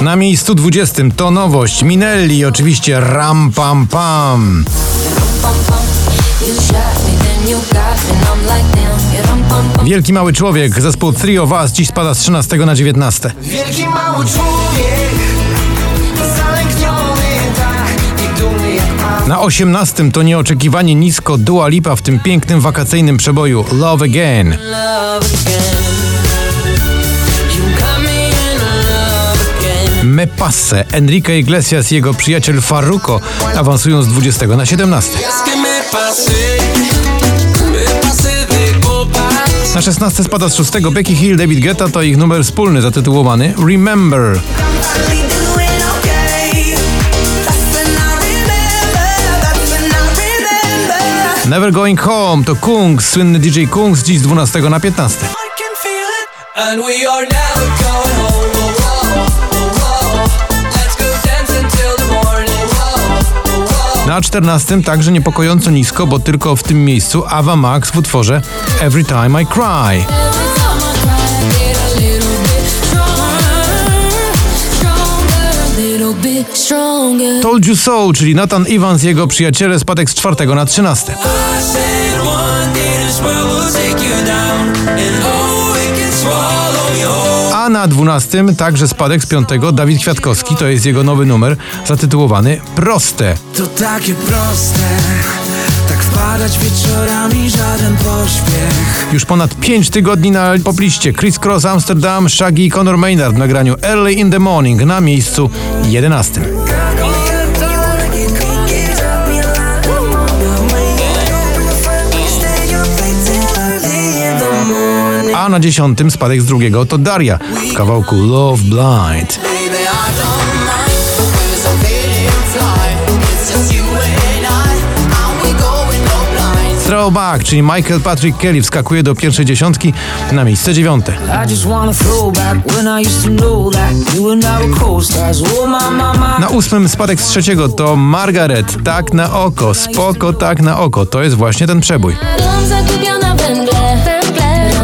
Na miejscu 20 to nowość Minelli oczywiście Ram Pam Pam. Wielki Mały Człowiek, zespół of Us dziś spada z 13 na 19. Wielki mały człowiek tak Na 18 to nieoczekiwanie nisko Dua Lipa w tym pięknym wakacyjnym przeboju Love Again. Me Passe, Enrique Iglesias i jego przyjaciel Farruko awansują z 20 na 17. Es que me pasé Me pasé de copas Na 16 spada z 6 Becky Hill, David Guetta to ich numer wspólny zatytułowany Remember. Never Going Home to Kungs, słynny DJ dziś z 12 na 15. Na 14 także niepokojąco nisko, bo tylko w tym miejscu Ava Max w utworze Every Time I Cry. Told You So, czyli Nathan Evans jego przyjaciele spadek z 4 na 13. na 12 także spadek z 5 Dawid Kwiatkowski, to jest jego nowy numer zatytułowany Proste. To takie proste Tak wpadać wieczorami żaden pośpiech Już ponad 5 tygodni na popliście Chris Cross Amsterdam, Shaggy i Conor Maynard w nagraniu Early in the Morning na miejscu 11. A na 10 spadek z drugiego to Daria w kawałku Love Blind. Throwback, czyli Michael Patrick Kelly wskakuje do pierwszej dziesiątki na miejsce dziewiąte. Oh Na ósmym spadek z trzeciego to Margaret, tak na oko, spoko, tak na oko. To jest właśnie ten przebój. Dom zagubiona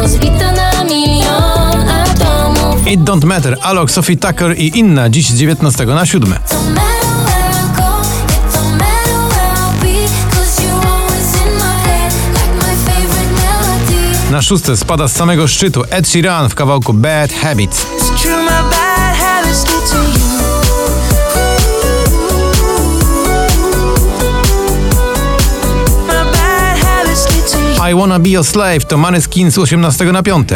rozbita na milion atomów. It Don't Matter, Alok, Sophie Tucker i inna dziś z 19 na 7. No matter where I go, it don't matter where I'll be, 'cause you're always in my head, like my favorite melody. Na szóste spada z samego szczytu Ed Sheeran w kawałku Bad Habits. It's true my bad habits I Wanna Be Your Slave to Maneskin z 18 na 5.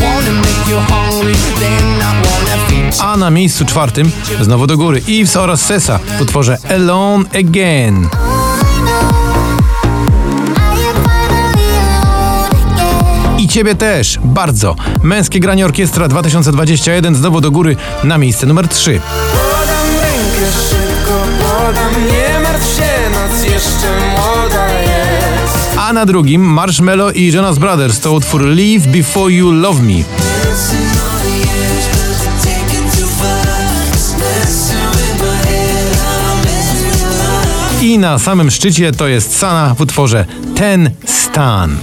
Wanna make you hungry Then I wanna feed A na miejscu czwartym znowu do góry Eves oraz Sesa w utworze Alone Again. I ciebie też, bardzo. Męskie granie orkiestra 2021 znowu do góry na miejsce numer 3. Podam rękę szybko Podam Nie martw się Noc jeszcze młoda jest A na drugim Marshmello i Jonas Brothers to utwór Leave Before You Love Me. I na samym szczycie to jest Sana w utworze Ten Stan.